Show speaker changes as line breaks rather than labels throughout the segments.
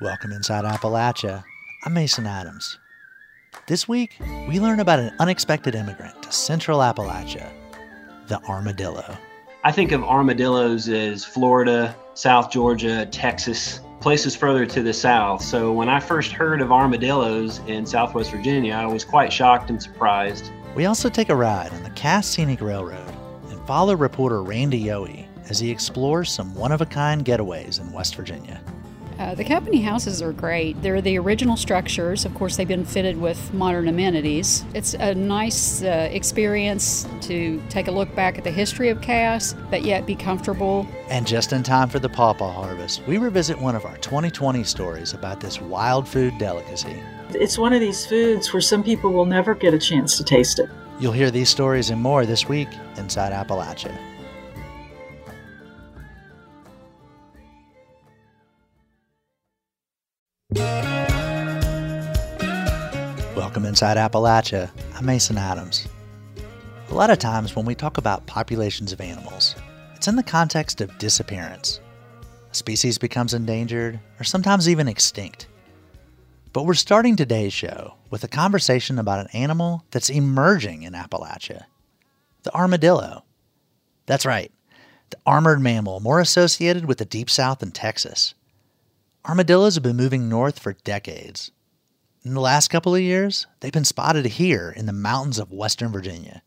Welcome inside Appalachia. I'm Mason Adams. This week, we learn about an unexpected immigrant to central Appalachia, the armadillo.
I think of armadillos as Florida, South Georgia, Texas, places further to the south. So when I first heard of armadillos in Southwest Virginia, I was quite shocked and surprised.
We also take a ride on the Cass Scenic Railroad and follow reporter Randy Yohe as he explores some one of a kind getaways in West Virginia.
Uh, the company houses are great. They're the original structures. Of course, they've been fitted with modern amenities. It's a nice uh, experience to take a look back at the history of Cass, but yet be comfortable.
And just in time for the pawpaw harvest, we revisit one of our 2020 stories about this wild food delicacy.
It's one of these foods where some people will never get a chance to taste it.
You'll hear these stories and more this week inside Appalachia. Welcome inside Appalachia. I'm Mason Adams. A lot of times when we talk about populations of animals, it's in the context of disappearance. A species becomes endangered or sometimes even extinct. But we're starting today's show with a conversation about an animal that's emerging in Appalachia the armadillo. That's right, the armored mammal more associated with the Deep South and Texas. Armadillos have been moving north for decades. In the last couple of years, they've been spotted here in the mountains of Western Virginia.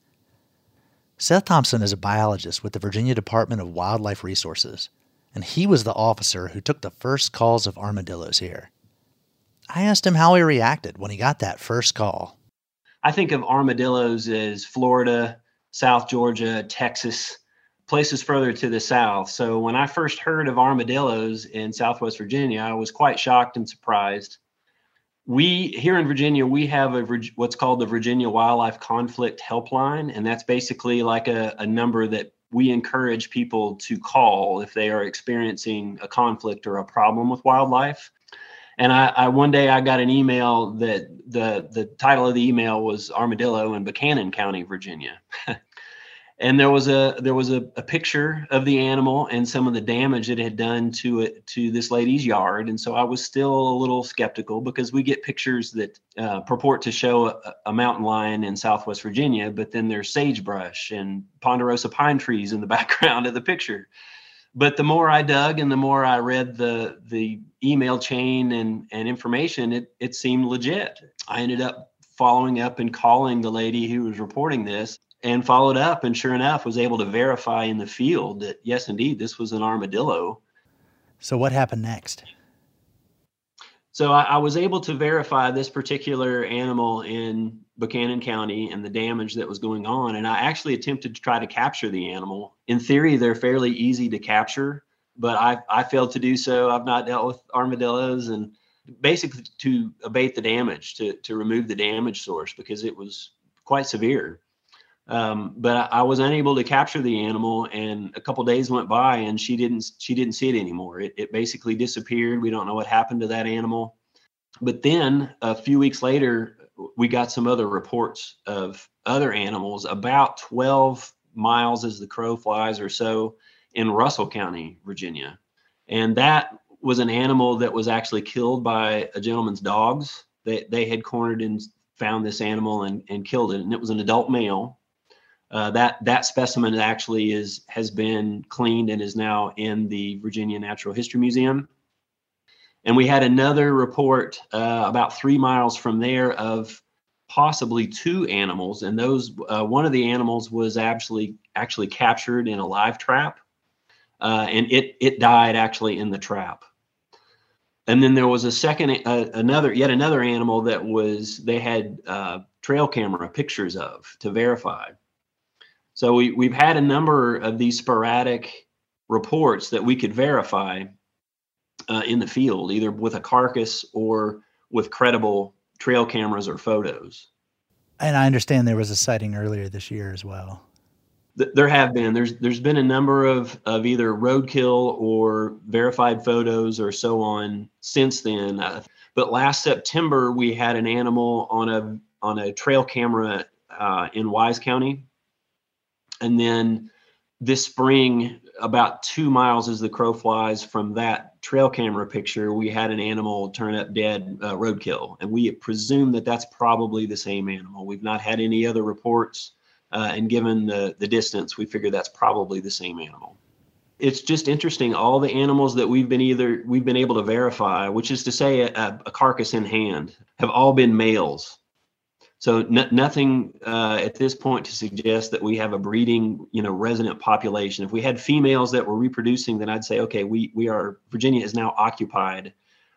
Seth Thompson is a biologist with the Virginia Department of Wildlife Resources, and he was the officer who took the first calls of armadillos here. I asked him how he reacted when he got that first call.
I think of armadillos as Florida, South Georgia, Texas, places further to the south. So when I first heard of armadillos in Southwest Virginia, I was quite shocked and surprised. We here in Virginia, we have a what's called the Virginia Wildlife Conflict Helpline, and that's basically like a, a number that we encourage people to call if they are experiencing a conflict or a problem with wildlife. And I, I, one day I got an email that the the title of the email was armadillo in Buchanan County, Virginia. and there was a there was a, a, picture of the animal and some of the damage it had done to it to this lady's yard. And so i was still a little skeptical because we get pictures that uh, purport to show a, a, mountain lion in southwest virginia but then there's sagebrush and ponderosa pine trees in the background of the picture. But the more i dug and the more i read the the email chain and and information it it seemed legit. I ended up following up and calling the lady who was reporting this and followed up and sure enough was able to verify in the field that yes indeed this was an armadillo.
So what happened next?
So I, I, was able to verify this particular animal in buchanan county and the damage that was going on and i actually attempted to try to capture the animal. In theory they're fairly easy to capture but i, I failed to do so. I've not dealt with armadillos and basically to abate the damage to, to remove the damage source because it was quite severe um, but I, was unable to capture the animal, and a couple days went by, and she didn't she didn't see it anymore. It, it basically disappeared. We don't know what happened to that animal. But then a few weeks later, we got some other reports of other animals about 12 miles as the crow flies or so in Russell County, Virginia. And that was an animal that was actually killed by a gentleman's dogs. They, they had cornered and found this animal and, and killed it. And it was an adult male. Uh, that that specimen actually is has been cleaned and is now in the Virginia Natural History Museum. And we had another report uh, about three miles from there of possibly two animals, and those uh, one of the animals was actually actually captured in a live trap, uh, and it it died actually in the trap. And then there was a second, uh, another yet another animal that was they had trail camera pictures of to verify so we, we've had a number of these sporadic reports that we could verify uh, in the field, either with a carcass or with credible trail cameras or photos.
And I understand there was a sighting earlier this year as well.
There have been. There's there's been a number of of either roadkill or verified photos or so on since then. Uh, but last September we had an animal on a on a trail camera uh, in Wise County and then this spring about two miles as the crow flies from that trail camera picture, we had an animal turn up dead uh, roadkill. And we presume that that's probably the same animal. We've not had any other reports. Uh, and given the, the distance, we figure that's probably the same animal. It's just interesting. All the animals that we've been either we've been able to verify, which is to say a, a carcass in hand, have all been males so n- nothing uh, at this point to suggest that we have a breeding, you know, resident population. If we had females that were reproducing, then I'd say, okay, we we are Virginia is now occupied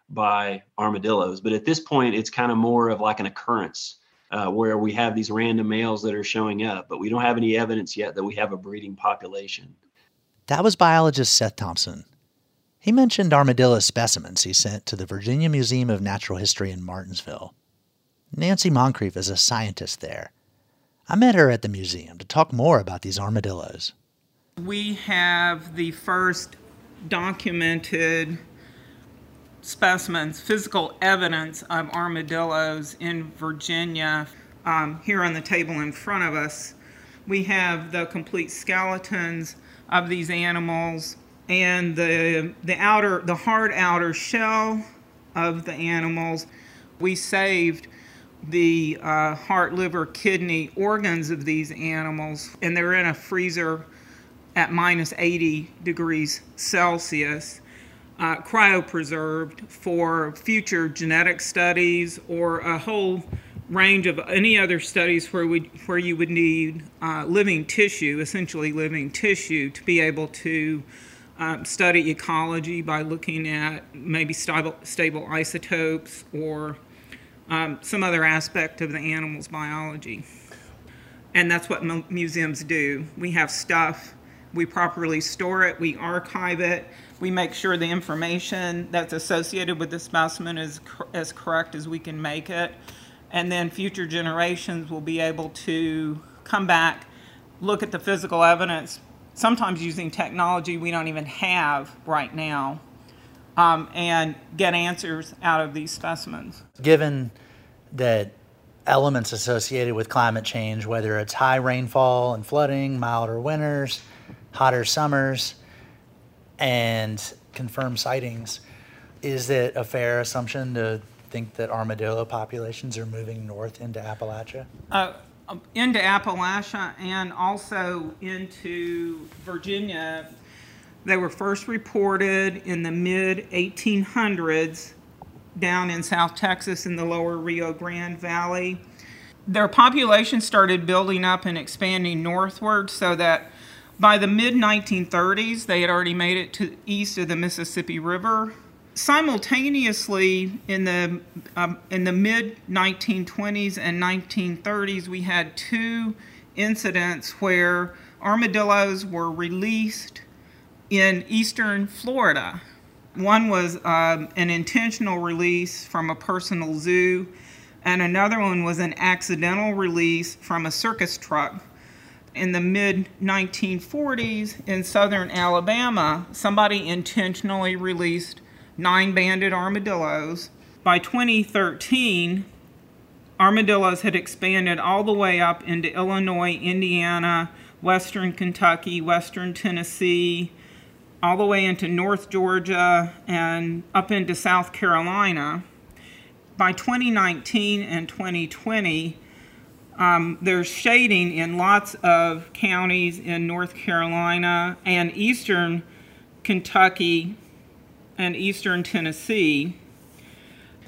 by armadillos. But at this point, it's kind of more of like an occurrence uh, where we have these random males that are showing up, but we don't have any evidence yet that we have a breeding population.
That was biologist Seth Thompson. He mentioned armadillo specimens he sent to the Virginia Museum of Natural History in Martinsville. Nancy Moncrief is a scientist there. I met her at the museum to talk more about these armadillos.
We have the first documented specimens, physical evidence of armadillos in Virginia um, here on the table in front of us. We have the complete skeletons of these animals and the, the outer, the hard outer shell of the animals. We saved the uh, heart, liver, kidney organs of these animals, and they're in a freezer at minus 80 degrees Celsius, uh, cryopreserved for future genetic studies or a whole range of any other studies where we where you would need uh, living tissue, essentially living tissue, to be able to um, study ecology by looking at maybe stable, stable isotopes or um, some other aspect of the animal's biology. And that's what mu- museums do. We have stuff, we properly store it, we archive it, we make sure the information that's associated with the specimen is as correct as we can make it. And then future generations will be able to come back, look at the physical evidence, sometimes using technology we don't even have right now, um, and get answers out of these specimens.
Given that elements associated with climate change, whether it's high rainfall and flooding, milder winters, hotter summers, and confirmed sightings, is it a fair assumption to think that armadillo populations are moving north into Appalachia?
Uh, into Appalachia and also into Virginia they were first reported in the mid 1800s down in South Texas in the lower Rio Grande Valley. Their population started building up and expanding northward so that by the mid 1930s they had already made it to east of the Mississippi River. Simultaneously, in the um, in the mid 1920s and 1930s, we had two incidents where armadillos were released in eastern Florida. One was um, an intentional release from a personal zoo, and another one was an accidental release from a circus truck. In the mid 1940s in southern Alabama, somebody intentionally released nine banded armadillos. By 2013, armadillos had expanded all the way up into Illinois, Indiana, western Kentucky, western Tennessee, all the way into North Georgia and up into South Carolina. By 2019 and 2020, um, there's shading in lots of counties in North Carolina and eastern Kentucky and eastern Tennessee.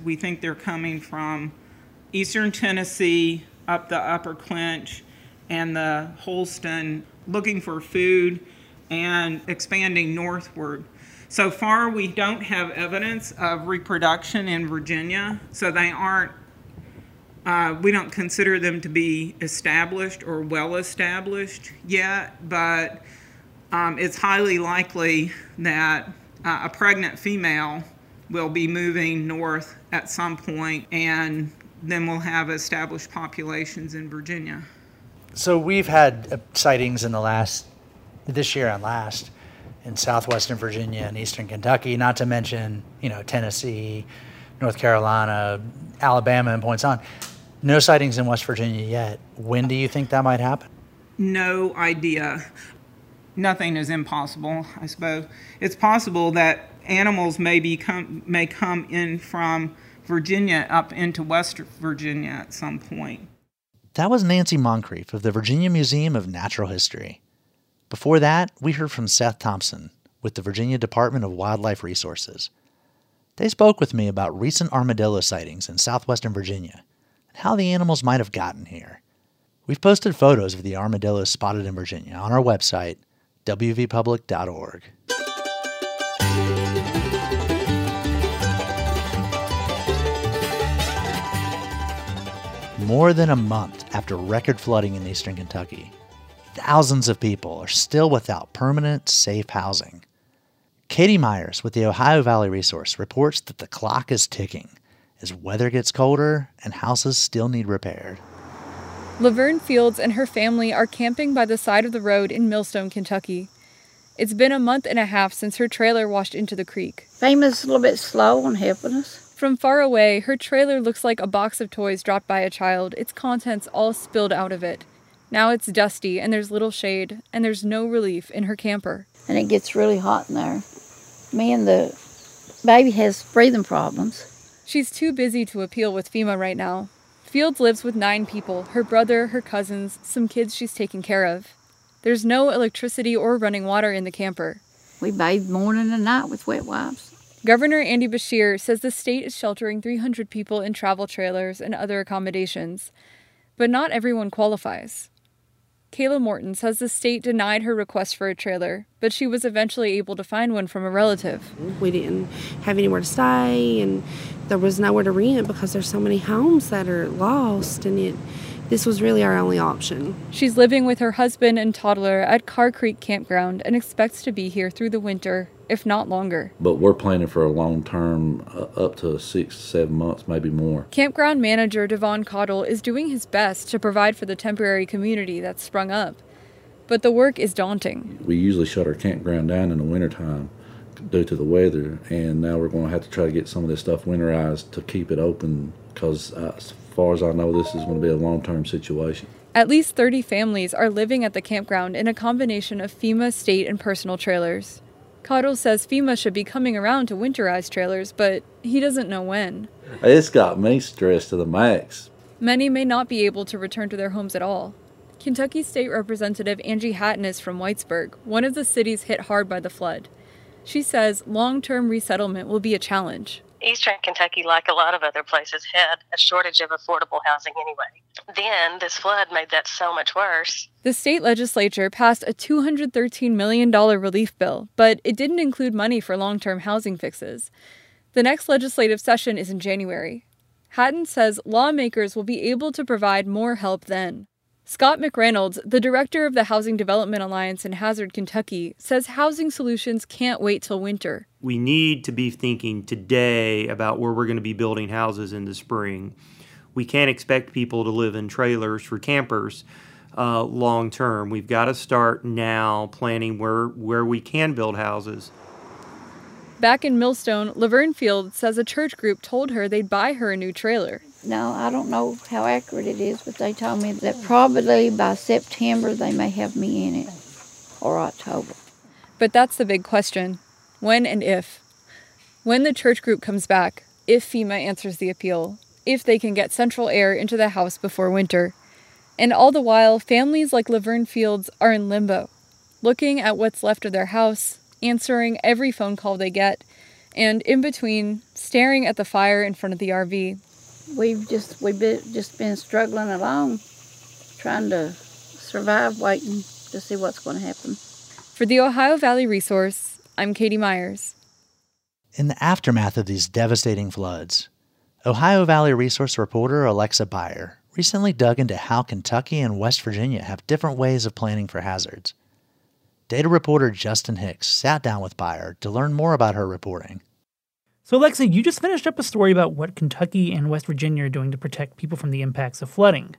We think they're coming from eastern Tennessee up the Upper Clinch and the Holston looking for food and expanding northward. So far, we don't have evidence of reproduction in Virginia, so they aren't, uh, we don't consider them to be established or well established yet, but um, it's highly likely that uh, a pregnant female will be moving north at some point, and then we'll have established populations in Virginia.
So we've had uh, sightings in the last this year and last in southwestern Virginia and eastern Kentucky, not to mention, you know, Tennessee, North Carolina, Alabama, and points on. No sightings in West Virginia yet. When do you think that might happen?
No idea. nothing is impossible, I suppose. It's possible that animals may, become, may come in from Virginia up into West Virginia at some point.
That was Nancy Moncrief of the Virginia Museum of Natural History. Before that, we heard from Seth Thompson with the Virginia Department of Wildlife Resources. They spoke with me about recent armadillo sightings in southwestern Virginia and how the animals might have gotten here. We've posted photos of the armadillos spotted in Virginia on our website, wvpublic.org. More than a month after record flooding in eastern Kentucky, thousands of people are still without permanent, safe housing. Katie Myers with the Ohio Valley Resource reports that the clock is ticking as weather gets colder and houses still need repaired.
Laverne Fields and her family are camping by the side of the road in Millstone, Kentucky. It's been a month and a half since her trailer washed into the creek.
FEMA's a little bit slow on helping us.
From far away, her trailer looks like a box of toys dropped by a child, its contents all spilled out of it. Now it's dusty and there's little shade, and there's no relief in her camper.
And it gets really hot in there. Me and the baby has breathing problems.
She's too busy to appeal with FEMA right now. Fields lives with nine people her brother, her cousins, some kids she's taking care of. There's no electricity or running water in the camper.
We bathe morning and night with wet wipes.
Governor Andy Beshear says the state is sheltering 300 people in travel trailers and other accommodations, but not everyone qualifies. Kayla Morton says the state denied her request for a trailer, but she was eventually able to find one from a relative.
We didn't have anywhere to stay, and there was nowhere to rent because there's so many homes that are lost, and it this was really our only option.
She's living with her husband and toddler at Carr Creek Campground and expects to be here through the winter, if not longer.
But we're planning for a long term, uh, up to six, seven months, maybe more.
Campground manager Devon Cottle is doing his best to provide for the temporary community that's sprung up. But the work is daunting.
We usually shut our campground down in the wintertime due to the weather, and now we're going to have to try to get some of this stuff winterized to keep it open because uh, far as I know, this is going to be a long term situation.
At least 30 families are living at the campground in a combination of FEMA, state, and personal trailers. Cottle says FEMA should be coming around to winterize trailers, but he doesn't know when.
It's got me stressed to the max.
Many may not be able to return to their homes at all. Kentucky State Representative Angie Hatton is from Whitesburg, one of the cities hit hard by the flood. She says long term resettlement will be a challenge.
Eastern Kentucky, like a lot of other places, had a shortage of affordable housing anyway. Then this flood made that so much worse.
The state legislature passed a $213 million relief bill, but it didn't include money for long term housing fixes. The next legislative session is in January. Hatton says lawmakers will be able to provide more help then. Scott McReynolds, the director of the Housing Development Alliance in Hazard, Kentucky, says housing solutions can't wait till winter.
We need to be thinking today about where we're going to be building houses in the spring. We can't expect people to live in trailers for campers uh, long term. We've got to start now planning where, where we can build houses.
Back in Millstone, Laverne Field says a church group told her they'd buy her a new trailer.
No, I don't know how accurate it is, but they told me that probably by September they may have me in it, or October.
But that's the big question when and if. When the church group comes back, if FEMA answers the appeal, if they can get central air into the house before winter. And all the while, families like Laverne Fields are in limbo, looking at what's left of their house, answering every phone call they get, and in between, staring at the fire in front of the RV.
We've just we've been, just been struggling along, trying to survive, waiting to see what's going to happen.
For the Ohio Valley Resource, I'm Katie Myers.
In the aftermath of these devastating floods, Ohio Valley Resource reporter Alexa Beyer recently dug into how Kentucky and West Virginia have different ways of planning for hazards. Data reporter Justin Hicks sat down with Beyer to learn more about her reporting.
So, Alexa, you just finished up a story about what Kentucky and West Virginia are doing to protect people from the impacts of flooding.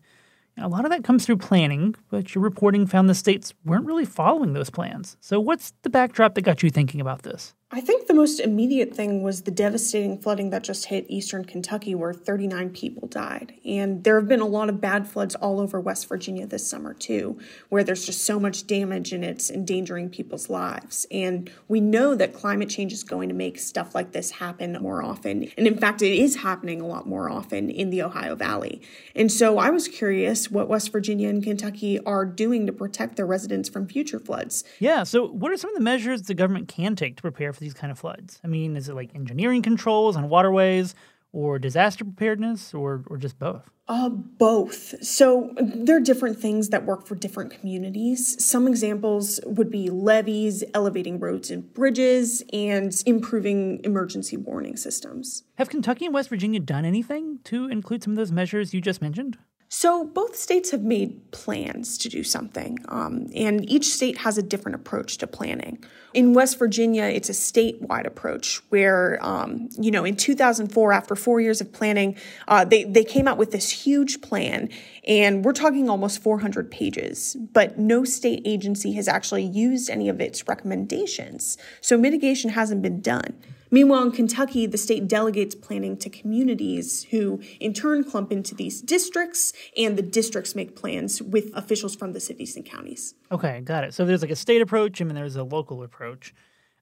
a lot of that comes through planning, but your reporting found the states weren't really following those plans. So, what's the backdrop that got you thinking about this?
I think the most immediate thing was the devastating flooding that just hit eastern Kentucky, where 39 people died. And there have been a lot of bad floods all over West Virginia this summer, too, where there's just so much damage and it's endangering people's lives. And we know that climate change is going to make stuff like this happen more often. And in fact, it is happening a lot more often in the Ohio Valley. And so I was curious what West Virginia and Kentucky are doing to protect their residents from future floods.
Yeah. So, what are some of the measures the government can take to prepare for these kind of floods? I mean, is it like engineering controls on waterways or disaster preparedness or, or just both?
Uh, both. So there are different things that work for different communities. Some examples would be levees, elevating roads and bridges, and improving emergency warning systems.
Have Kentucky and West Virginia done anything to include some of those measures you just mentioned?
So, both states have made plans to do something, um, and each state has a different approach to planning. In West Virginia, it's a statewide approach where, um, you know, in 2004, after four years of planning, uh, they, they came out with this huge plan, and we're talking almost 400 pages, but no state agency has actually used any of its recommendations. So, mitigation hasn't been done. Meanwhile, in Kentucky, the state delegates planning to communities who in turn clump into these districts, and the districts make plans with officials from the cities and counties.
Okay, got it. So there's like a state approach and then there's a local approach.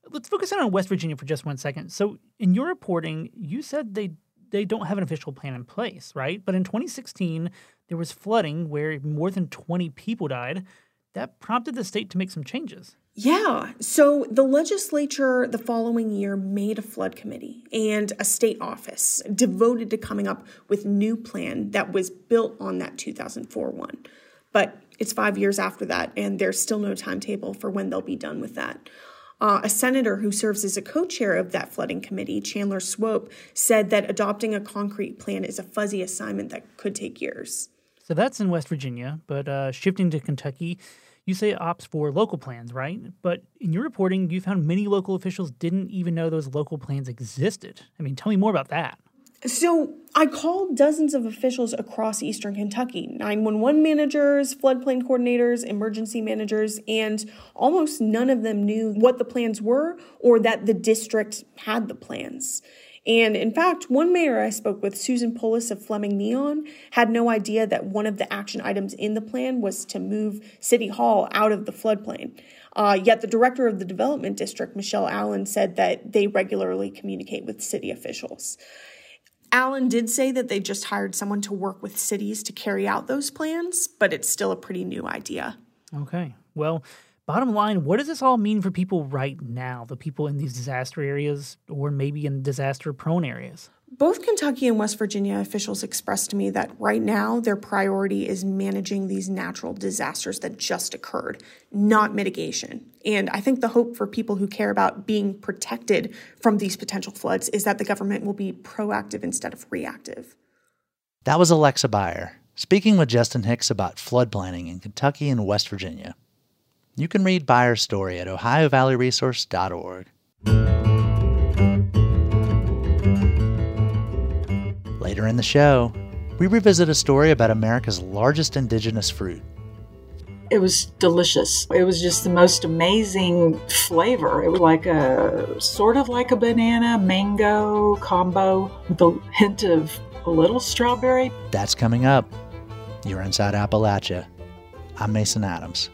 Let's focus in on West Virginia for just one second. So in your reporting, you said they they don't have an official plan in place, right? But in 2016, there was flooding where more than 20 people died. That prompted the state to make some changes.
Yeah. So the legislature the following year made a flood committee and a state office devoted to coming up with new plan that was built on that 2004 one. But it's 5 years after that and there's still no timetable for when they'll be done with that. Uh, a senator who serves as a co-chair of that flooding committee, Chandler Swope, said that adopting a concrete plan is a fuzzy assignment that could take years.
So that's in West Virginia, but uh, shifting to Kentucky, you say it opts for local plans, right? But in your reporting, you found many local officials didn't even know those local plans existed. I mean, tell me more about that.
So I called dozens of officials across eastern Kentucky 911 managers, floodplain coordinators, emergency managers, and almost none of them knew what the plans were or that the district had the plans. And in fact, one mayor I spoke with, Susan Polis of Fleming Neon, had no idea that one of the action items in the plan was to move City Hall out of the floodplain. Uh, yet the director of the development district, Michelle Allen, said that they regularly communicate with city officials. Allen did say that they just hired someone to work with cities to carry out those plans, but it's still a pretty new idea.
Okay. Well, bottom line, what does this all mean for people right now, the people in these disaster areas or maybe in disaster prone areas?
Both Kentucky and West Virginia officials expressed to me that right now their priority is managing these natural disasters that just occurred, not mitigation. And I think the hope for people who care about being protected from these potential floods is that the government will be proactive instead of reactive.
That was Alexa Beyer speaking with Justin Hicks about flood planning in Kentucky and West Virginia. You can read Beyer's story at ohiovalleyresource.org. Later in the show, we revisit a story about America's largest indigenous fruit.
It was delicious. It was just the most amazing flavor. It was like a sort of like a banana mango combo with a hint of a little strawberry.
That's coming up. You're inside Appalachia. I'm Mason Adams.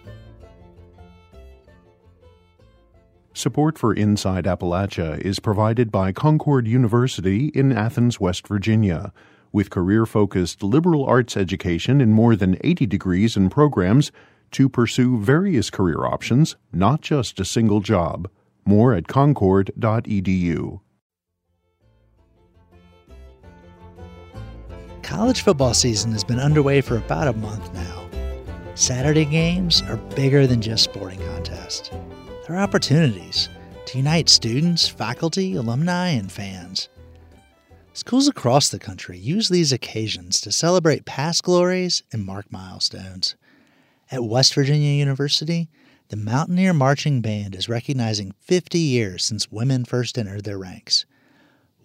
Support for Inside Appalachia is provided by Concord University in Athens, West Virginia. With career focused liberal arts education in more than 80 degrees and programs to pursue various career options, not just a single job. More at concord.edu.
College football season has been underway for about a month now. Saturday games are bigger than just sporting contests. They're opportunities to unite students, faculty, alumni, and fans. Schools across the country use these occasions to celebrate past glories and mark milestones. At West Virginia University, the Mountaineer Marching Band is recognizing 50 years since women first entered their ranks.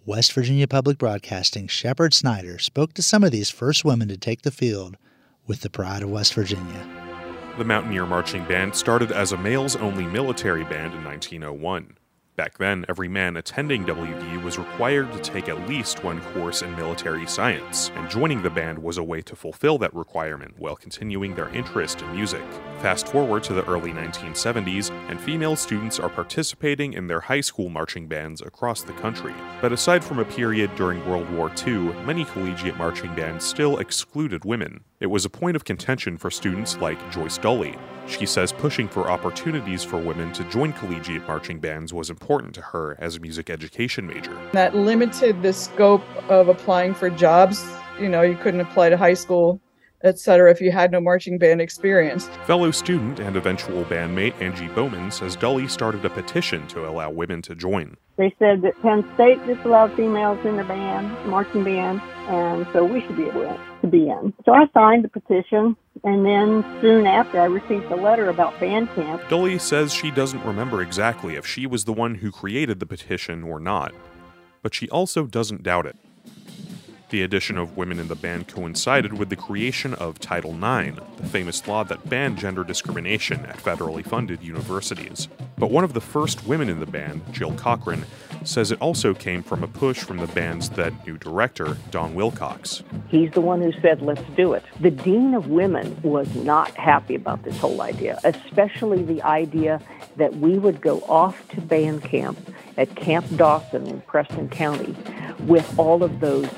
West Virginia Public Broadcasting Shepard Snyder spoke to some of these first women to take the field with the pride of West Virginia.
The Mountaineer Marching Band started as a males only military band in 1901. Back then, every man attending WVU was required to take at least one course in military science, and joining the band was a way to fulfill that requirement while continuing their interest in music. Fast forward to the early 1970s, and female students are participating in their high school marching bands across the country. But aside from a period during World War II, many collegiate marching bands still excluded women. It was a point of contention for students like Joyce Dully. She says pushing for opportunities for women to join collegiate marching bands was important to her as a music education major.
That limited the scope of applying for jobs. You know, you couldn't apply to high school etc., if you had no marching band experience.
Fellow student and eventual bandmate Angie Bowman says Dully started a petition to allow women to join.
They said that Penn State disallowed females in the band, marching band, and so we should be able to be in. So I signed the petition, and then soon after I received a letter about band camp.
Dully says she doesn't remember exactly if she was the one who created the petition or not, but she also doesn't doubt it. The addition of women in the band coincided with the creation of Title IX, the famous law that banned gender discrimination at federally funded universities. But one of the first women in the band, Jill Cochran, says it also came from a push from the band's then new director, Don Wilcox.
He's the one who said, let's do it. The Dean of Women was not happy about this whole idea, especially the idea that we would go off to band camp at Camp Dawson in Preston County with all of those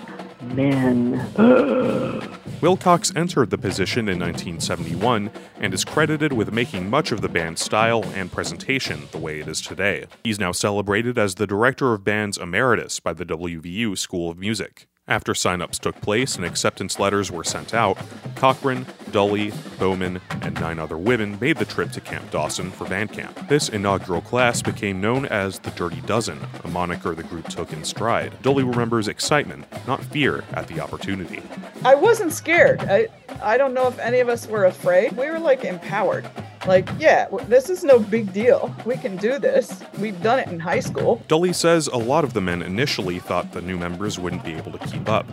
men.
Wilcox entered the position in 1971 and is credited with making much of the band's style and presentation the way it is today. He's now celebrated as the director of bands emeritus by the WVU School of Music. After sign-ups took place and acceptance letters were sent out, Cochran, Dully, Bowman, and nine other women made the trip to Camp Dawson for band camp. This inaugural class became known as the Dirty Dozen, a moniker the group took in stride. Dully remembers excitement, not fear, at the opportunity.
I wasn't scared. I, I don't know if any of us were afraid. We were like empowered. Like, yeah, this is no big deal. We can do this. We've done it in high school.
Dully says a lot of the men initially thought the new members wouldn't be able to keep up,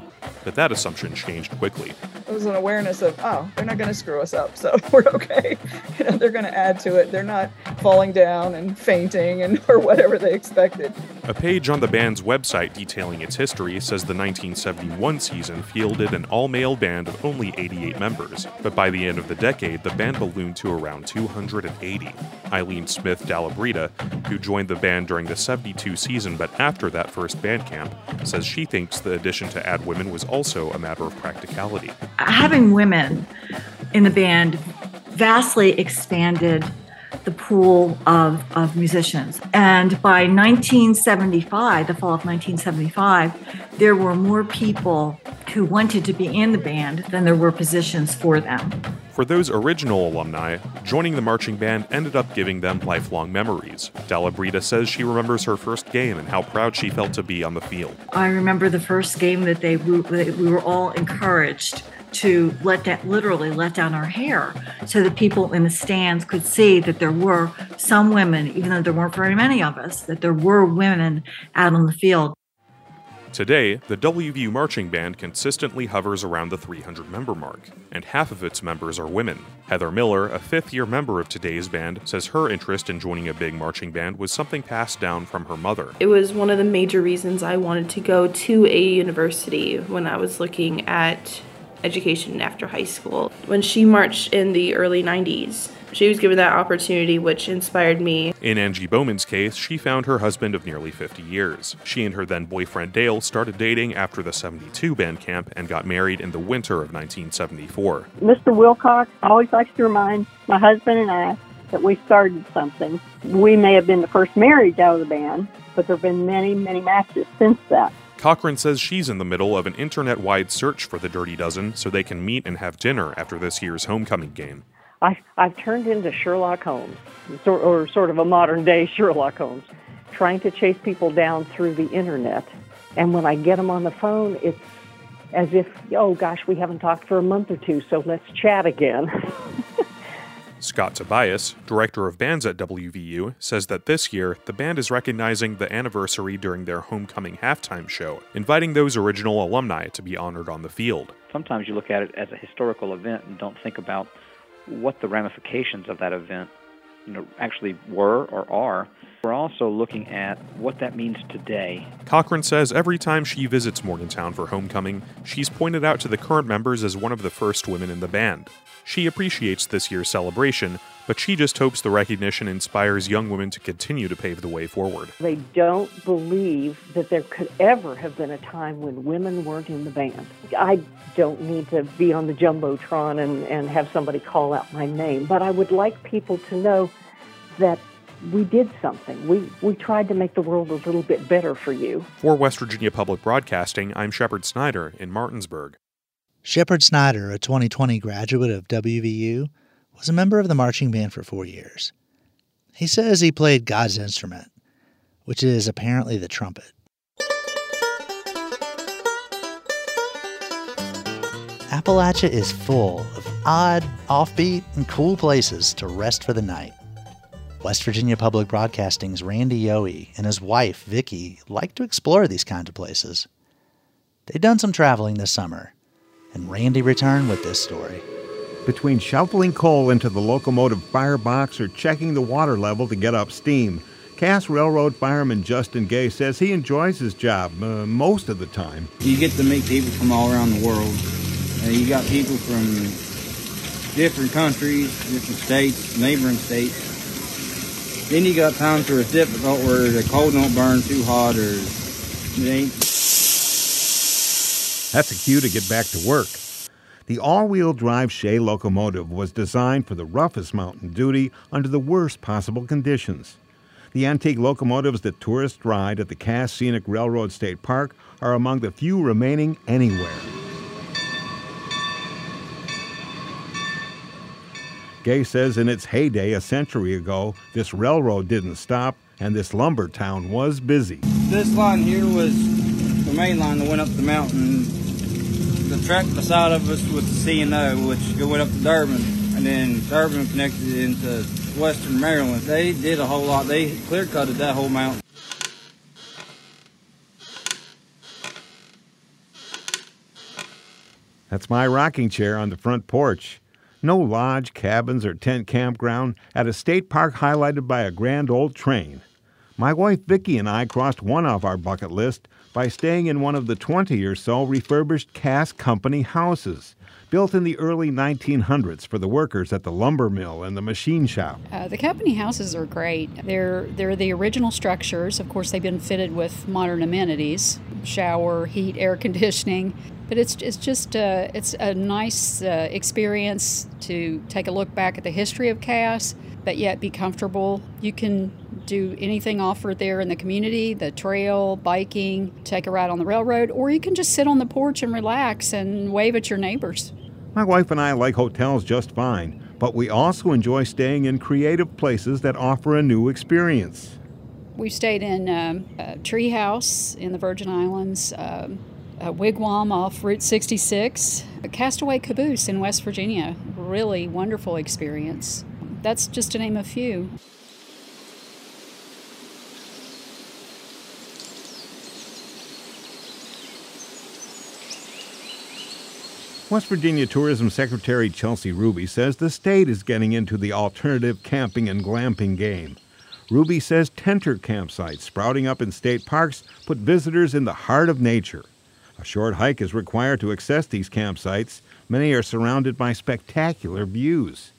but that assumption changed quickly.
It was an awareness of, oh, they're not going to screw us up, so we're okay. You know, they're going to add to it. They're not falling down and fainting and or whatever they expected.
A page on the band's website detailing its history says the 1971 season fielded an all-male band of only 88 members, but by the end of the decade, the band ballooned to around 280. Eileen Smith Dallabrita, who joined the band during the 72 season but after that first band camp, says she thinks the addition to add women was also a matter of practicality.
Having women in the band vastly expanded the pool of, of musicians. And by 1975, the fall of 1975, there were more people who wanted to be in the band than there were positions for them.
For those original alumni, joining the marching band ended up giving them lifelong memories. Dallabrita says she remembers her first game and how proud she felt to be on the field.
I remember the first game that they we were all encouraged to let that literally let down our hair so that people in the stands could see that there were some women, even though there weren't very many of us, that there were women out on the field.
Today, the WVU Marching Band consistently hovers around the 300 member mark, and half of its members are women. Heather Miller, a fifth year member of today's band, says her interest in joining a big marching band was something passed down from her mother.
It was one of the major reasons I wanted to go to a university when I was looking at education after high school. When she marched in the early 90s, she was given that opportunity, which inspired me.
In Angie Bowman's case, she found her husband of nearly 50 years. She and her then boyfriend Dale started dating after the 72 band camp and got married in the winter of 1974.
Mr. Wilcox always likes to remind my husband and I that we started something. We may have been the first marriage out of the band, but there have been many, many matches since that.
Cochran says she's in the middle of an internet wide search for the Dirty Dozen so they can meet and have dinner after this year's homecoming game.
I, I've turned into Sherlock Holmes, or sort of a modern day Sherlock Holmes, trying to chase people down through the internet. And when I get them on the phone, it's as if, oh gosh, we haven't talked for a month or two, so let's chat again.
Scott Tobias, director of bands at WVU, says that this year the band is recognizing the anniversary during their homecoming halftime show, inviting those original alumni to be honored on the field.
Sometimes you look at it as a historical event and don't think about what the ramifications of that event you know, actually were or are We're also looking at what that means today.
Cochran says every time she visits Morgantown for homecoming, she's pointed out to the current members as one of the first women in the band. She appreciates this year's celebration, but she just hopes the recognition inspires young women to continue to pave the way forward.
They don't believe that there could ever have been a time when women weren't in the band. I don't need to be on the Jumbotron and, and have somebody call out my name, but I would like people to know that we did something. We, we tried to make the world a little bit better for you.
For West Virginia Public Broadcasting, I'm Shepard Snyder in Martinsburg.
Shepard Snyder, a 2020 graduate of WVU, was a member of the marching band for four years. He says he played God's instrument, which is apparently the trumpet. Appalachia is full of odd, offbeat, and cool places to rest for the night. West Virginia Public Broadcasting's Randy Yohe and his wife, Vicki, like to explore these kinds of places. They've done some traveling this summer, and Randy returned with this story.
Between shoveling coal into the locomotive firebox or checking the water level to get up steam, Cass Railroad fireman Justin Gay says he enjoys his job uh, most of the time.
You get to meet people from all around the world. Uh, you got people from different countries, different states, neighboring states. Then you got times where it's difficult, where the coal don't burn too hot, or it ain't.
That's a cue to get back to work. The all wheel drive Shay locomotive was designed for the roughest mountain duty under the worst possible conditions. The antique locomotives that tourists ride at the Cass Scenic Railroad State Park are among the few remaining anywhere. Gay says in its heyday a century ago, this railroad didn't stop and this lumber town was busy.
This line here was the main line that went up the mountain. The track beside of us was the C&O, which went up to Durbin, and then Durbin connected into western Maryland. They did a whole lot. They clear cutted that whole mountain.
That's my rocking chair on the front porch. No lodge, cabins, or tent campground at a state park highlighted by a grand old train. My wife Vicki and I crossed one off our bucket list by staying in one of the 20 or so refurbished Cass Company houses, built in the early 1900s for the workers at the lumber mill and the machine shop.
Uh, the company houses are great. They're they're the original structures. Of course, they've been fitted with modern amenities, shower, heat, air conditioning. But it's it's just uh, it's a nice uh, experience to take a look back at the history of Cass, but yet be comfortable. You can do anything offered there in the community the trail, biking, take a ride on the railroad, or you can just sit on the porch and relax and wave at your neighbors.
My wife and I like hotels just fine, but we also enjoy staying in creative places that offer a new experience.
We stayed in um, a treehouse in the Virgin Islands, um, a wigwam off Route 66, a castaway caboose in West Virginia. Really wonderful experience. That's just to name a few.
West Virginia Tourism Secretary Chelsea Ruby says the state is getting into the alternative camping and glamping game. Ruby says Tentrr campsites sprouting up in state parks put visitors in the heart of nature. A short hike is required to access these campsites. Many are surrounded by spectacular views.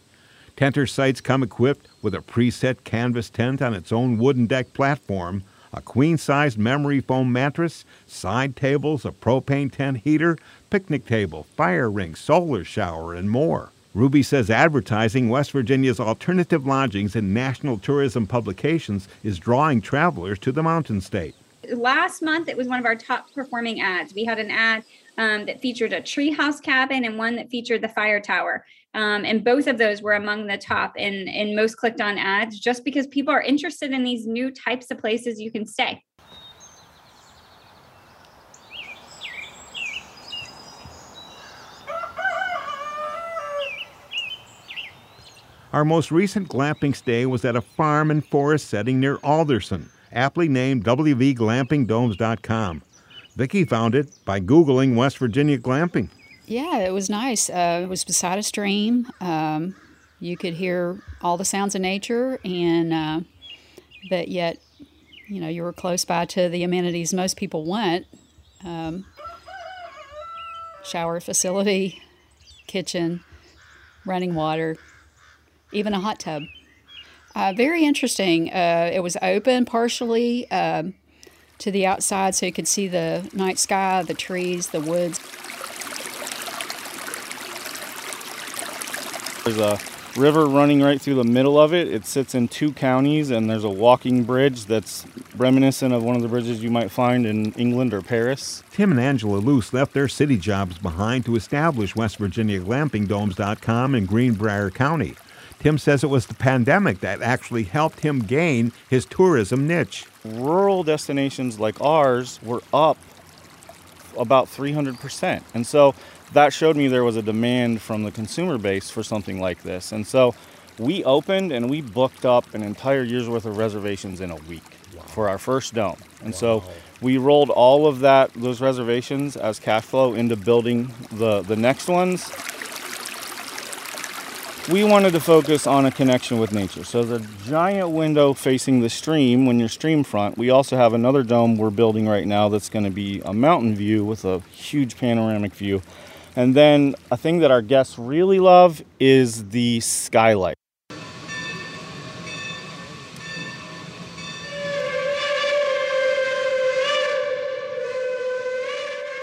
Tentrr sites come equipped with a preset canvas tent on its own wooden deck platform, a queen sized memory foam mattress, side tables, a propane tent heater, picnic table, fire ring, solar shower, and more. Ruby says advertising West Virginia's alternative lodgings in national tourism publications is drawing travelers to the mountain state.
Last month, it was one of our top performing ads. We had an ad um, that featured a treehouse cabin and one that featured the fire tower. Um, and both of those were among the top in, in most clicked on ads just because people are interested in these new types of places you can stay.
Our most recent glamping stay was at a farm and forest setting near Alderson, aptly named WVGlampingDomes.com. Vicki found it by Googling West Virginia glamping.
Yeah, it was nice. Uh, it was beside a stream. Um, you could hear all the sounds of nature and uh, but yet, you know, you were close by to the amenities most people want um, shower facility, kitchen, running water, even a hot tub. Uh, very interesting. Uh, it was open partially um, to the outside so you could see the night sky, the trees, the woods.
There's a river running right through the middle of it. It sits in two counties, and there's a walking bridge that's reminiscent of one of the bridges you might find in England or Paris.
Tim and Angela Luce left their city jobs behind to establish West Virginia GlampingDomes.com in Greenbrier County. Tim says it was the pandemic that actually helped him gain his tourism niche.
Rural destinations like ours were up about 300%. And so that showed me there was a demand from the consumer base for something like this. And so we opened and we booked up an entire year's worth of reservations in a week wow. for our first dome. And wow. so we rolled all of that those reservations as cash flow into building the the next ones. We wanted to focus on a connection with nature. So the giant window facing the stream when you're stream front, we also have another dome we're building right now that's going to be a mountain view with a huge panoramic view and then a thing that our guests really love is the skylight.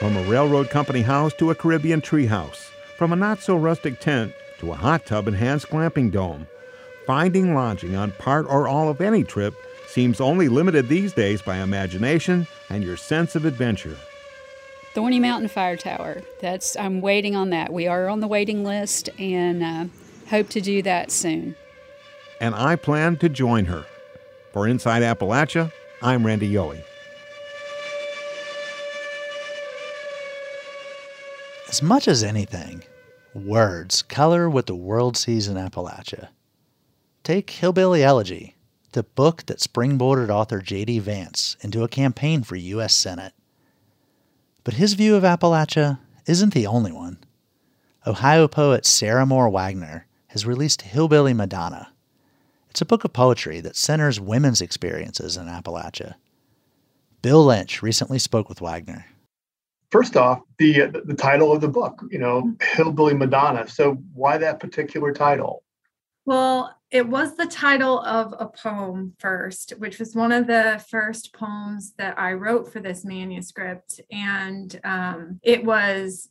From a railroad company house to a Caribbean treehouse, from a not so rustic tent to a hot tub enhanced glamping dome, finding lodging on part or all of any trip seems only limited these days by imagination and your sense of adventure.
Thorny Mountain Fire Tower. That's I'm waiting on that. We are on the waiting list and uh, hope to do that soon.
And I plan to join her. For Inside Appalachia, I'm Randy Yohe.
As much as anything, words color what the world sees in Appalachia. Take Hillbilly Elegy, the book that springboarded author J.D. Vance into a campaign for U.S. Senate. But his view of Appalachia isn't the only one. Ohio poet Sarah Moore Wagner has released Hillbilly Madonna. It's a book of poetry that centers women's experiences in Appalachia. Bill Lynch recently spoke with Wagner.
First off, the the title of the book, you know, Hillbilly Madonna. So why that particular title?
Well, it was the title of a poem first, which was one of the first poems that I wrote for this manuscript. And um, it was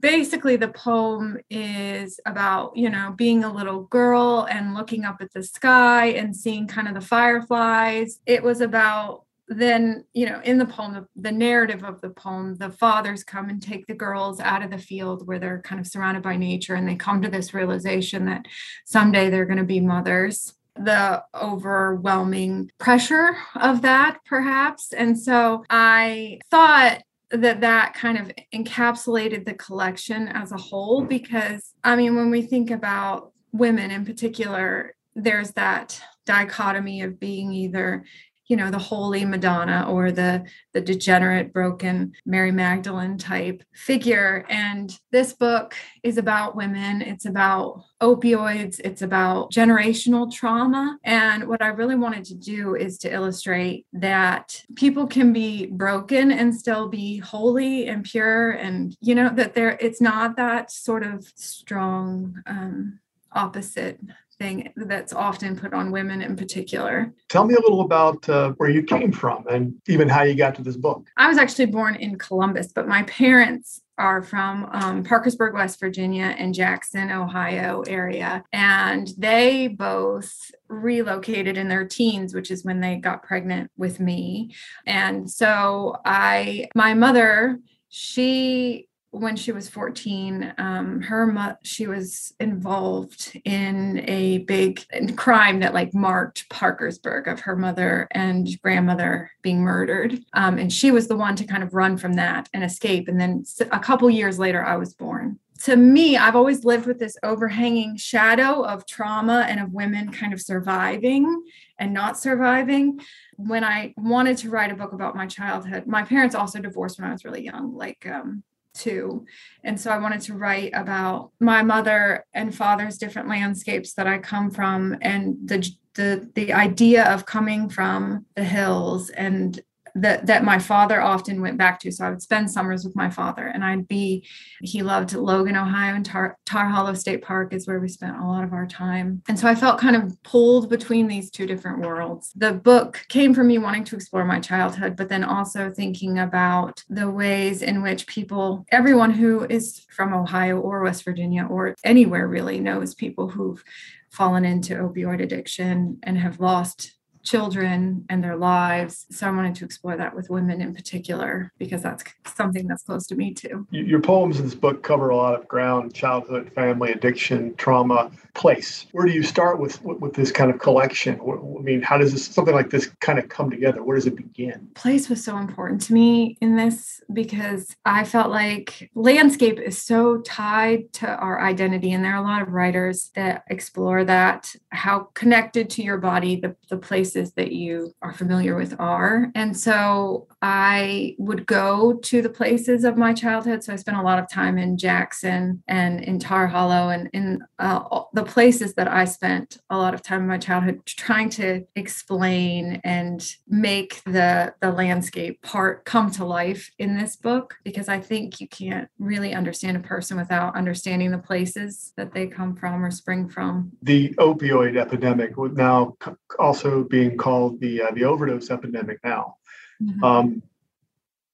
basically the poem is about, you know, being a little girl and looking up at the sky and seeing kind of the fireflies. It was about then you know in the poem the, narrative of the poem the fathers come and take the girls out of the field where they're kind of surrounded by nature and they come to this realization that someday they're going to be mothers. The overwhelming pressure of that perhaps. And so i thought that that kind of encapsulated the collection as a whole because i mean when we think about women in particular there's that dichotomy of being either you know the holy madonna or the the degenerate broken mary magdalene type figure. And this book is about women. It's about opioids. It's about generational trauma. And what i really wanted to do is to illustrate that people can be broken and still be holy and pure. And you know that there it's not that sort of strong um opposite thing that's often put on women in particular.
Tell me a little about uh, where you came from and even how you got to this book.
I was actually born in Columbus, but my parents are from um, Parkersburg, West Virginia, and Jackson, Ohio area. And they both relocated in their teens, which is when they got pregnant with me. And so I, my mother, she when she was 14 um, her mo- she was involved in a big crime that like marked parkersburg of her mother and grandmother being murdered. Um, and she was the one to kind of run from that and escape. And then a couple years later i was born. To me i've always lived with this overhanging shadow of trauma and of women kind of surviving and not surviving. When i wanted to write a book about my childhood my parents also divorced when i was really young like um, too. And so I wanted to write about my mother and father's different landscapes that I come from and the the the idea of coming from the hills and that that my father often went back to. So I would spend summers with my father, and I'd be. He loved Logan, Ohio, and Tar, Tar Hollow State Park is where we spent a lot of our time. And so I felt kind of pulled between these two different worlds. The book came from me wanting to explore my childhood, but then also thinking about the ways in which people, everyone who is from Ohio or West Virginia or anywhere really, knows people who've fallen into opioid addiction and have lost children and their lives. So I wanted to explore that with women in particular because that's something that's close to me too.
Your poems in this book cover a lot of ground childhood, family, addiction, trauma, place. Where do you start with with this kind of collection? I mean, how does this something like this kind of come together? Where does it begin?
Place was so important to me in this because I felt like landscape is so tied to our identity and there are a lot of writers that explore that how connected to your body the, the place places that you are familiar with are. And so I would go to the places of my childhood. So I spent a lot of time in Jackson and in Tar Hollow and in uh, the places that I spent a lot of time in my childhood trying to explain and make the, the landscape part come to life in this book because I think you can't really understand a person without understanding the places that they come from or spring from.
The opioid epidemic would now also being being called the uh, the overdose epidemic now. Mm-hmm. Um,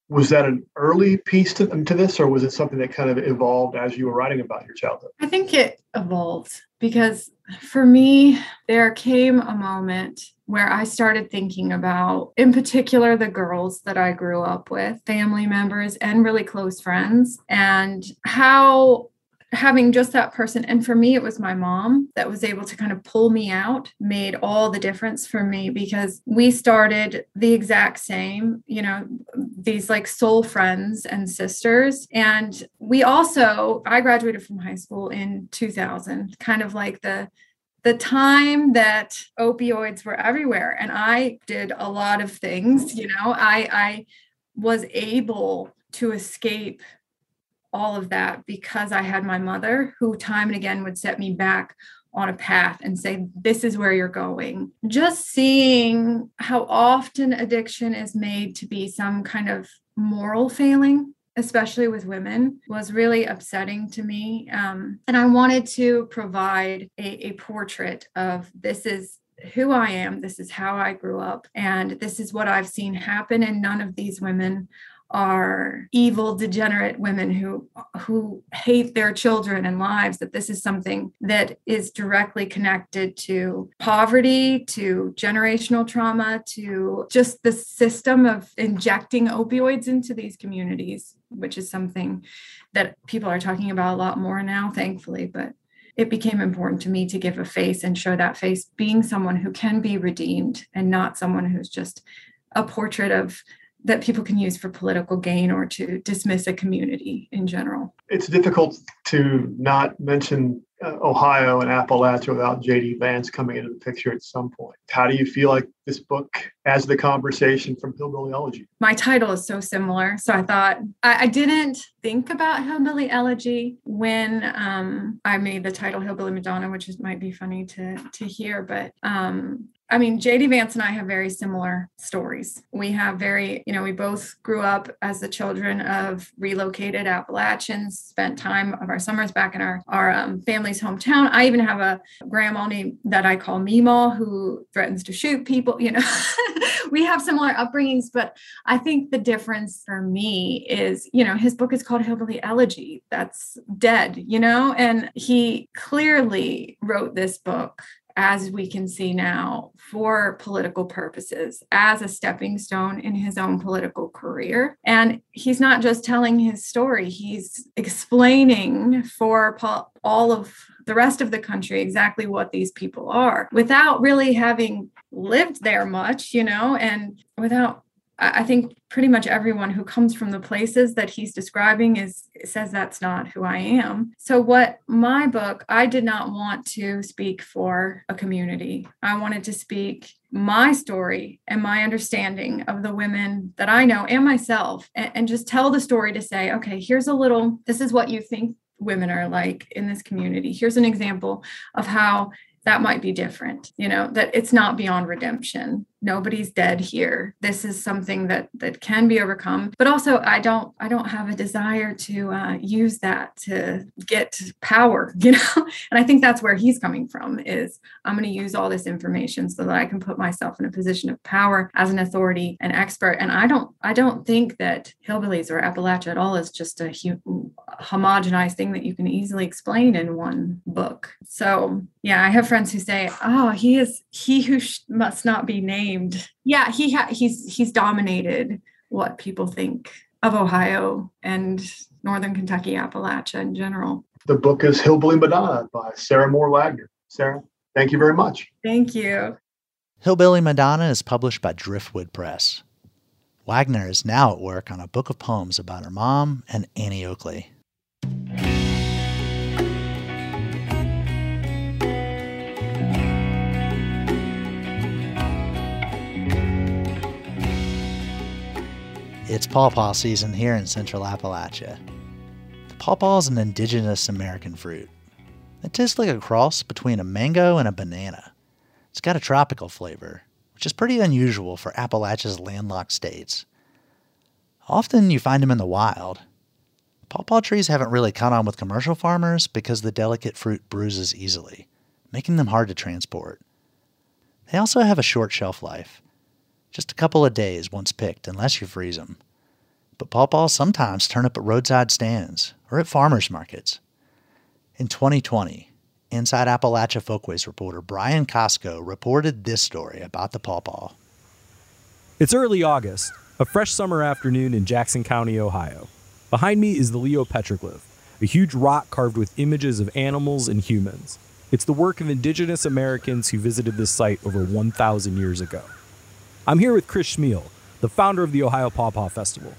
was that an early piece to, to this, or was it something that kind of evolved as you were writing about your childhood?
I think it evolved because for me, there came a moment where I started thinking about, in particular, the girls that I grew up with, family members, and really close friends, and how having just that person and for me it was my mom that was able to kind of pull me out made all the difference for me because we started the exact same you know these like soul friends and sisters. And we also i graduated from high school in 2000 kind of like the the time that opioids were everywhere. And i did a lot of things you know i i was able to escape all of that because I had my mother who time and again would set me back on a path and say, This is where you're going. Just seeing how often addiction is made to be some kind of moral failing, especially with women, was really upsetting to me. Um, and I wanted to provide a, a portrait of this is who I am, this is how I grew up, and this is what I've seen happen. And none of these women are evil degenerate women who who hate their children and lives that this is something that is directly connected to poverty to generational trauma to just the system of injecting opioids into these communities which is something that people are talking about a lot more now thankfully but it became important to me to give a face and show that face being someone who can be redeemed and not someone who's just a portrait of that people can use for political gain or to dismiss a community in general.
It's difficult to not mention uh, Ohio and Appalachia without JD Vance coming into the picture at some point. How do you feel like this book as the conversation from Hillbilly Elegy?
My title is so similar. So I thought I, I didn't think about Hillbilly Elegy when um, I made the title Hillbilly Madonna, which is, might be funny to, to hear, but um, I mean, JD Vance and I have very similar stories. We have very, you know, we both grew up as the children of relocated Appalachians, spent time of our summers back in our, our um, family's hometown. I even have a grandma that I call Meemaw who threatens to shoot people. You know, we have similar upbringings, but I think the difference for me is, you know, his book is called Hillbilly Elegy. That's dead, you know, and he clearly wrote this book as we can see now, for political purposes, as a stepping stone in his own political career. And he's not just telling his story, he's explaining for all of the rest of the country exactly what these people are without really having lived there much, you know, and without I think pretty much everyone who comes from the places that he's describing is says that's not who I am. So what my book, I did not want to speak for a community. I wanted to speak my story and my understanding of the women that I know and myself, and, and just tell the story to say, okay, here's a little, this is what you think women are like in this community. Here's an example of how that might be different you know that it's not beyond redemption nobody's dead here. This is something that that can be overcome. But also i don't i don't have a desire to uh, use that to get power you know? And i think that's where he's coming from is i'm going to use all this information so that i can put myself in a position of power as an authority and expert. And i don't i don't think that hillbillies or appalachia at all is just a hu- homogenized thing that you can easily explain in one book. So yeah i have friends who say oh he is he who sh- must not be named named. Yeah, he ha- he's he's dominated what people think of Ohio and Northern Kentucky, Appalachia in general.
The book is Hillbilly Madonna by Sarah Moore Wagner. Sarah, thank you very much.
Thank you.
Hillbilly Madonna is published by Driftwood Press. Wagner is now at work on a book of poems about her mom and Annie Oakley. It's pawpaw season here in central Appalachia. The pawpaw is an indigenous American fruit. It tastes like a cross between a mango and a banana. It's got a tropical flavor, which is pretty unusual for Appalachia's landlocked states. Often you find them in the wild. Pawpaw trees haven't really caught on with commercial farmers because the delicate fruit bruises easily, making them hard to transport. They also have a short shelf life just a couple of days once picked, unless you freeze them. But pawpaws sometimes turn up at roadside stands or at farmers markets. In 2020, Inside Appalachia Folkways reporter Brian Costco reported this story about the pawpaw.
It's early August, a fresh summer afternoon in Jackson County, Ohio. Behind me is the Leo Petroglyph, a huge rock carved with images of animals and humans. It's the work of indigenous Americans who visited this site over 1,000 years ago. I'm here with Chris Chmiel, the founder of the Ohio Pawpaw Festival.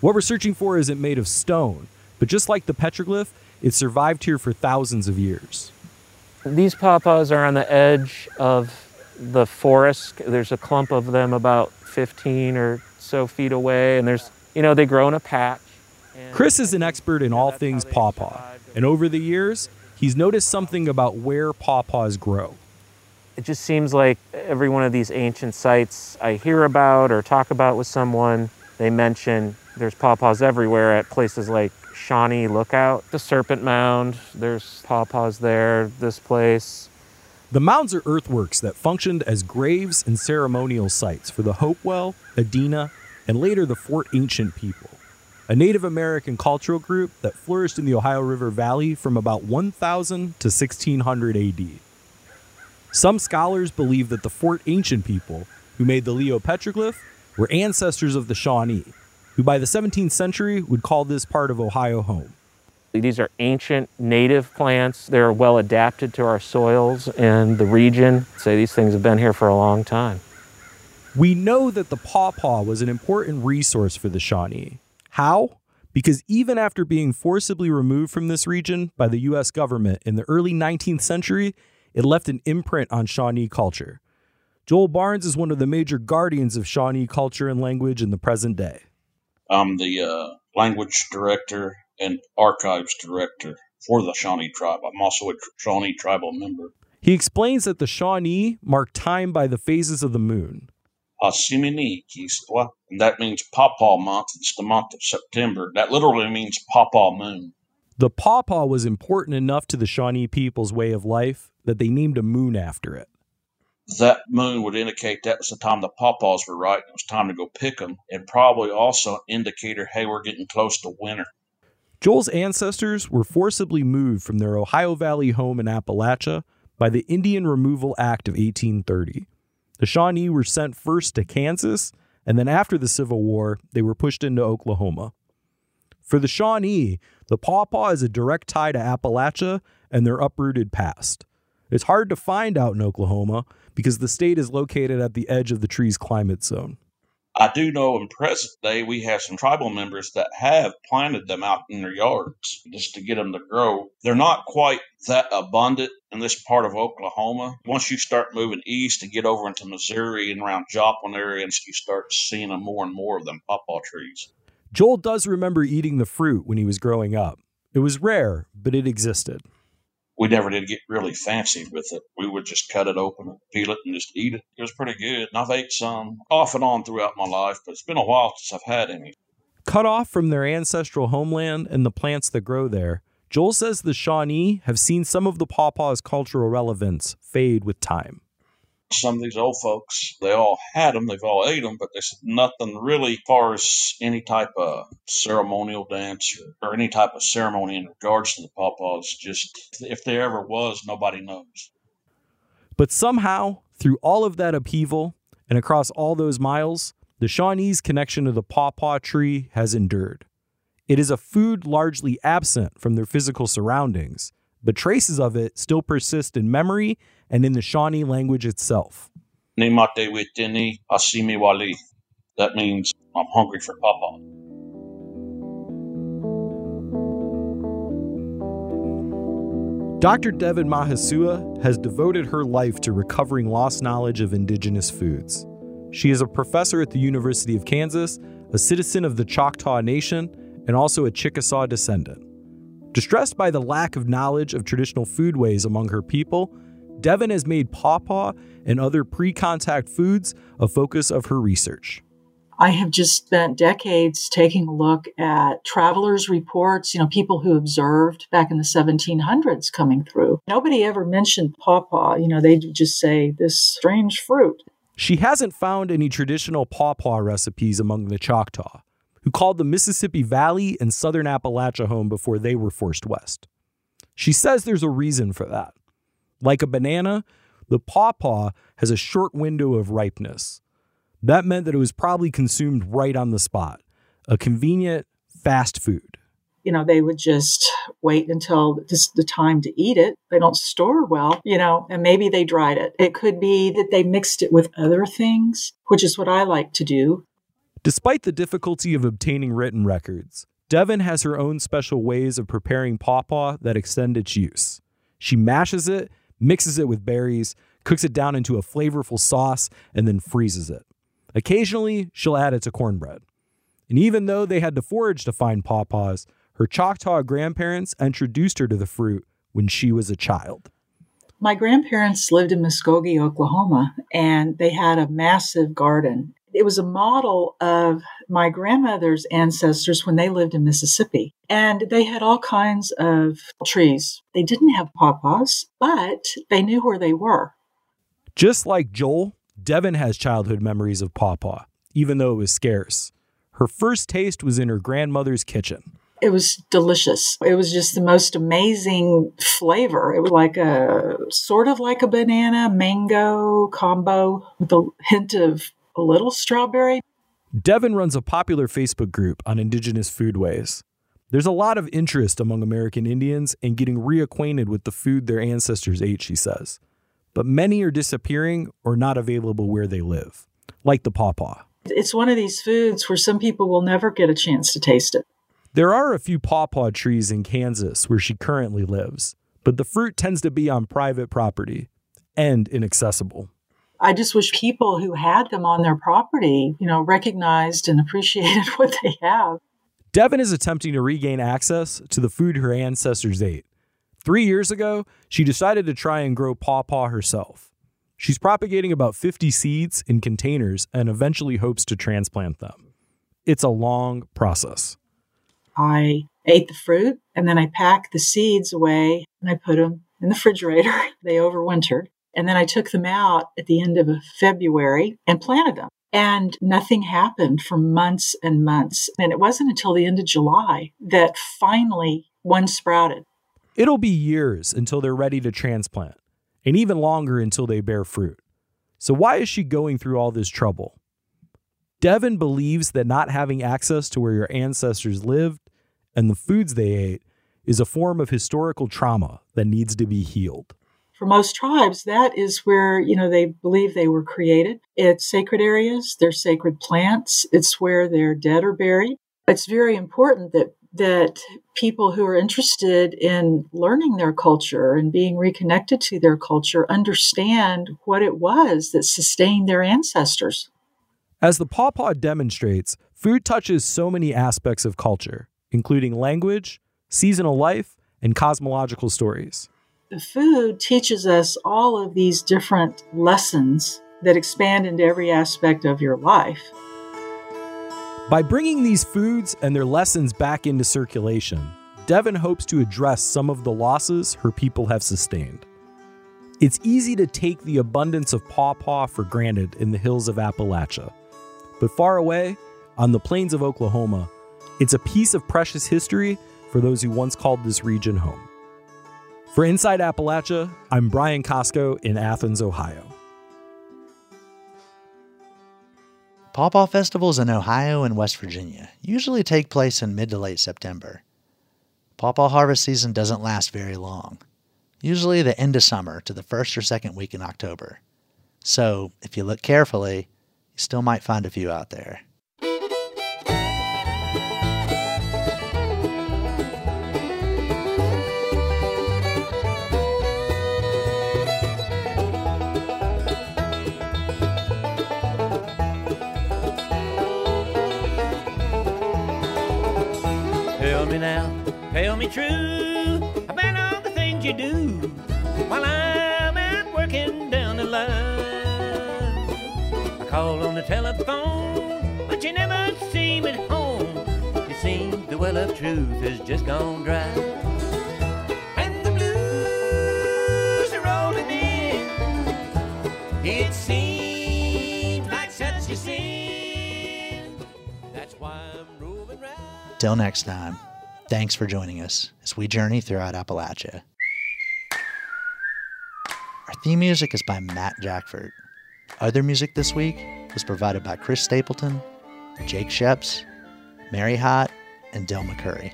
What we're searching for isn't made of stone, but just like the petroglyph, it survived here for thousands of years.
These pawpaws are on the edge of the forest. There's a clump of them about 15 or so feet away, and there's, you know, they grow in a patch.
Chris is an expert in all things pawpaw, and over the years, he's noticed something about where pawpaws grow
it just seems like every one of these ancient sites I hear about or talk about with someone, they mention there's pawpaws everywhere at places like Shawnee Lookout, the Serpent Mound, there's pawpaws there, this place.
The mounds are earthworks that functioned as graves and ceremonial sites for the Hopewell, Adena, and later the Fort Ancient people, a Native American cultural group that flourished in the Ohio River Valley from about 1000 to 1600 AD. Some scholars believe that the Fort Ancient people who made the Leo petroglyph were ancestors of the Shawnee, who by the 17th century would call this part of Ohio home.
These are ancient native plants. They're well adapted to our soils and the region. Say these things have been here for a long time.
We know that the pawpaw was an important resource for the Shawnee. How? Because even after being forcibly removed from this region by the US government in the early 19th century, it left an imprint on Shawnee culture. Joel Barnes is one of the major guardians of Shawnee culture and language in the present day.
I'm the uh, language director and archives director for the Shawnee tribe. I'm also a Shawnee tribal member.
He explains that the Shawnee mark time by the phases of the moon.
And that means pawpaw month. It's the month of September. That literally means pawpaw moon.
The pawpaw was important enough to the Shawnee people's way of life that they named a moon after it.
That moon would indicate that was the time the pawpaws were right. It was time to go pick them, and probably also an indicator, hey, we're getting close to winter.
Joel's ancestors were forcibly moved from their Ohio Valley home in Appalachia by the Indian Removal Act of 1830. The Shawnee were sent first to Kansas, and then after the Civil War, they were pushed into Oklahoma. For the Shawnee, the pawpaw is a direct tie to Appalachia and their uprooted past. It's hard to find out in Oklahoma because the state is located at the edge of the tree's climate zone.
I do know in present day we have some tribal members that have planted them out in their yards just to get them to grow. They're not quite that abundant in this part of Oklahoma. Once you start moving east and get over into Missouri and around Joplin area, and you start seeing them more and more of them pawpaw trees.
Joel does remember eating the fruit when he was growing up. It was rare, but it existed
we never did get really fancy with it. We would just cut it open and peel it and just eat it. It was pretty good. And I've ate some off and on throughout my life, but it's been a while since I've had any.
Cut off from their ancestral homeland and the plants that grow there, Joel says the Shawnee have seen some of the pawpaw's cultural relevance fade with time
some of these old folks, they all had them, they've all ate them, but there's nothing really far as any type of ceremonial dance or, or any type of ceremony in regards to the pawpaws. Just if there ever was, nobody knows.
But somehow, through all of that upheaval and across all those miles, the Shawnee's connection to the pawpaw tree has endured. It is a food largely absent from their physical surroundings, but traces of it still persist in memory and in the Shawnee language itself.
That means I'm hungry for papa.
Dr. Devon Mihesuah has devoted her life to recovering lost knowledge of indigenous foods. She is a professor at the University of Kansas, a citizen of the Choctaw Nation, and also a Chickasaw descendant. Distressed by the lack of knowledge of traditional foodways among her people, Devon has made pawpaw and other pre contact foods a focus of her research.
I have just spent decades taking a look at travelers' reports, you know, people who observed back in the 1700s coming through. Nobody ever mentioned pawpaw. You know, they just say this strange fruit.
She hasn't found any traditional pawpaw recipes among the Choctaw, who called the Mississippi Valley and southern Appalachia home before they were forced west. She says there's a reason for that. Like a banana, the pawpaw has a short window of ripeness. That meant that it was probably consumed right on the spot, a convenient fast food.
You know, they would just wait until this the time to eat it. They don't store well, you know, and maybe they dried it. It could be that they mixed it with other things, which is what I like to do.
Despite the difficulty of obtaining written records, Devon has her own special ways of preparing pawpaw that extend its use. She mashes it mixes it with berries, cooks it down into a flavorful sauce, and then freezes it. Occasionally, she'll add it to cornbread. And even though they had to forage to find pawpaws, her Choctaw grandparents introduced her to the fruit when she was a child.
My grandparents lived in Muskogee, Oklahoma, and they had a massive garden. It was a model of my grandmother's ancestors when they lived in Mississippi. And they had all kinds of trees. They didn't have pawpaws, but they knew where they were.
Just like Joel, Devon has childhood memories of pawpaw, even though it was scarce. Her first taste was in her grandmother's kitchen.
It was delicious. It was just the most amazing flavor. It was like a sort of like a banana mango combo with a hint of a little strawberry.
Devon runs a popular Facebook group on indigenous foodways. There's a lot of interest among American Indians in getting reacquainted with the food their ancestors ate, she says. But many are disappearing or not available where they live, like the pawpaw.
It's one of these foods where some people will never get a chance to taste it.
There are a few pawpaw trees in Kansas where she currently lives, but the fruit tends to be on private property and inaccessible.
I just wish people who had them on their property, you know, recognized and appreciated what they have.
Devon is attempting to regain access to the food her ancestors ate. Three years ago, she decided to try and grow pawpaw herself. She's propagating about 50 seeds in containers and eventually hopes to transplant them. It's a long process.
I ate the fruit and then I packed the seeds away and I put them in the refrigerator. they overwintered. And then I took them out at the end of February and planted them. And nothing happened for months and months. And it wasn't until the end of July that finally one sprouted.
It'll be years until they're ready to transplant, and even longer until they bear fruit. So, why is she going through all this trouble? Devon believes that not having access to where your ancestors lived and the foods they ate is a form of historical trauma that needs to be healed.
For most tribes, that is where, you know, they believe they were created. It's sacred areas, they're sacred plants, it's where their dead are buried. It's very important that that people who are interested in learning their culture and being reconnected to their culture understand what it was that sustained their ancestors.
As the pawpaw demonstrates, food touches so many aspects of culture, including language, seasonal life, and cosmological stories.
Food teaches us all of these different lessons that expand into every aspect of your life.
By bringing these foods and their lessons back into circulation, Devon hopes to address some of the losses her people have sustained. It's easy to take the abundance of pawpaw for granted in the hills of Appalachia. But far away, on the plains of Oklahoma, it's a piece of precious history for those who once called this region home. For Inside Appalachia, I'm Brian Costco in Athens, Ohio.
Pawpaw festivals in Ohio and West Virginia usually take place in mid to late September. Pawpaw harvest season doesn't last very long, usually the end of summer to the first or second week in October. So, if you look carefully, you still might find a few out there.
Me now, tell me true about all the things you do while I'm out working down the line. I call on the telephone, but you never seem at home. It seems the well of truth has just gone dry. And the blues are rolling in. It seems like such a sin. That's why I'm roving round.
Till next time, thanks for joining us as we journey throughout Appalachia. Our theme music is by Matt Jackfert. Other music this week was provided by Chris Stapleton, Jake Sheps, Mary Hott, and Del McCoury.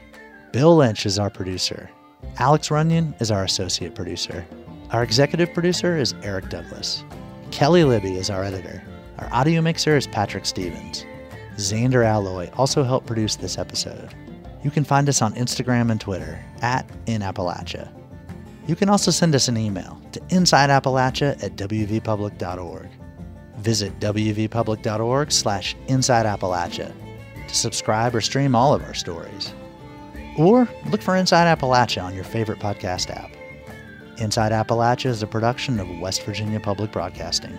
Bill Lynch is our producer. Alex Runyon is our associate producer. Our executive producer is Eric Douglas. Kelly Libby is our editor. Our audio mixer is Patrick Stevens. Zander Aloi also helped produce this episode. You can find us on Instagram and Twitter at InAppalachia. You can also send us an email to insideappalachia at wvpublic.org. Visit wvpublic.org slash insideappalachia to subscribe or stream all of our stories. Or look for Inside Appalachia on your favorite podcast app. Inside Appalachia is a production of West Virginia Public Broadcasting.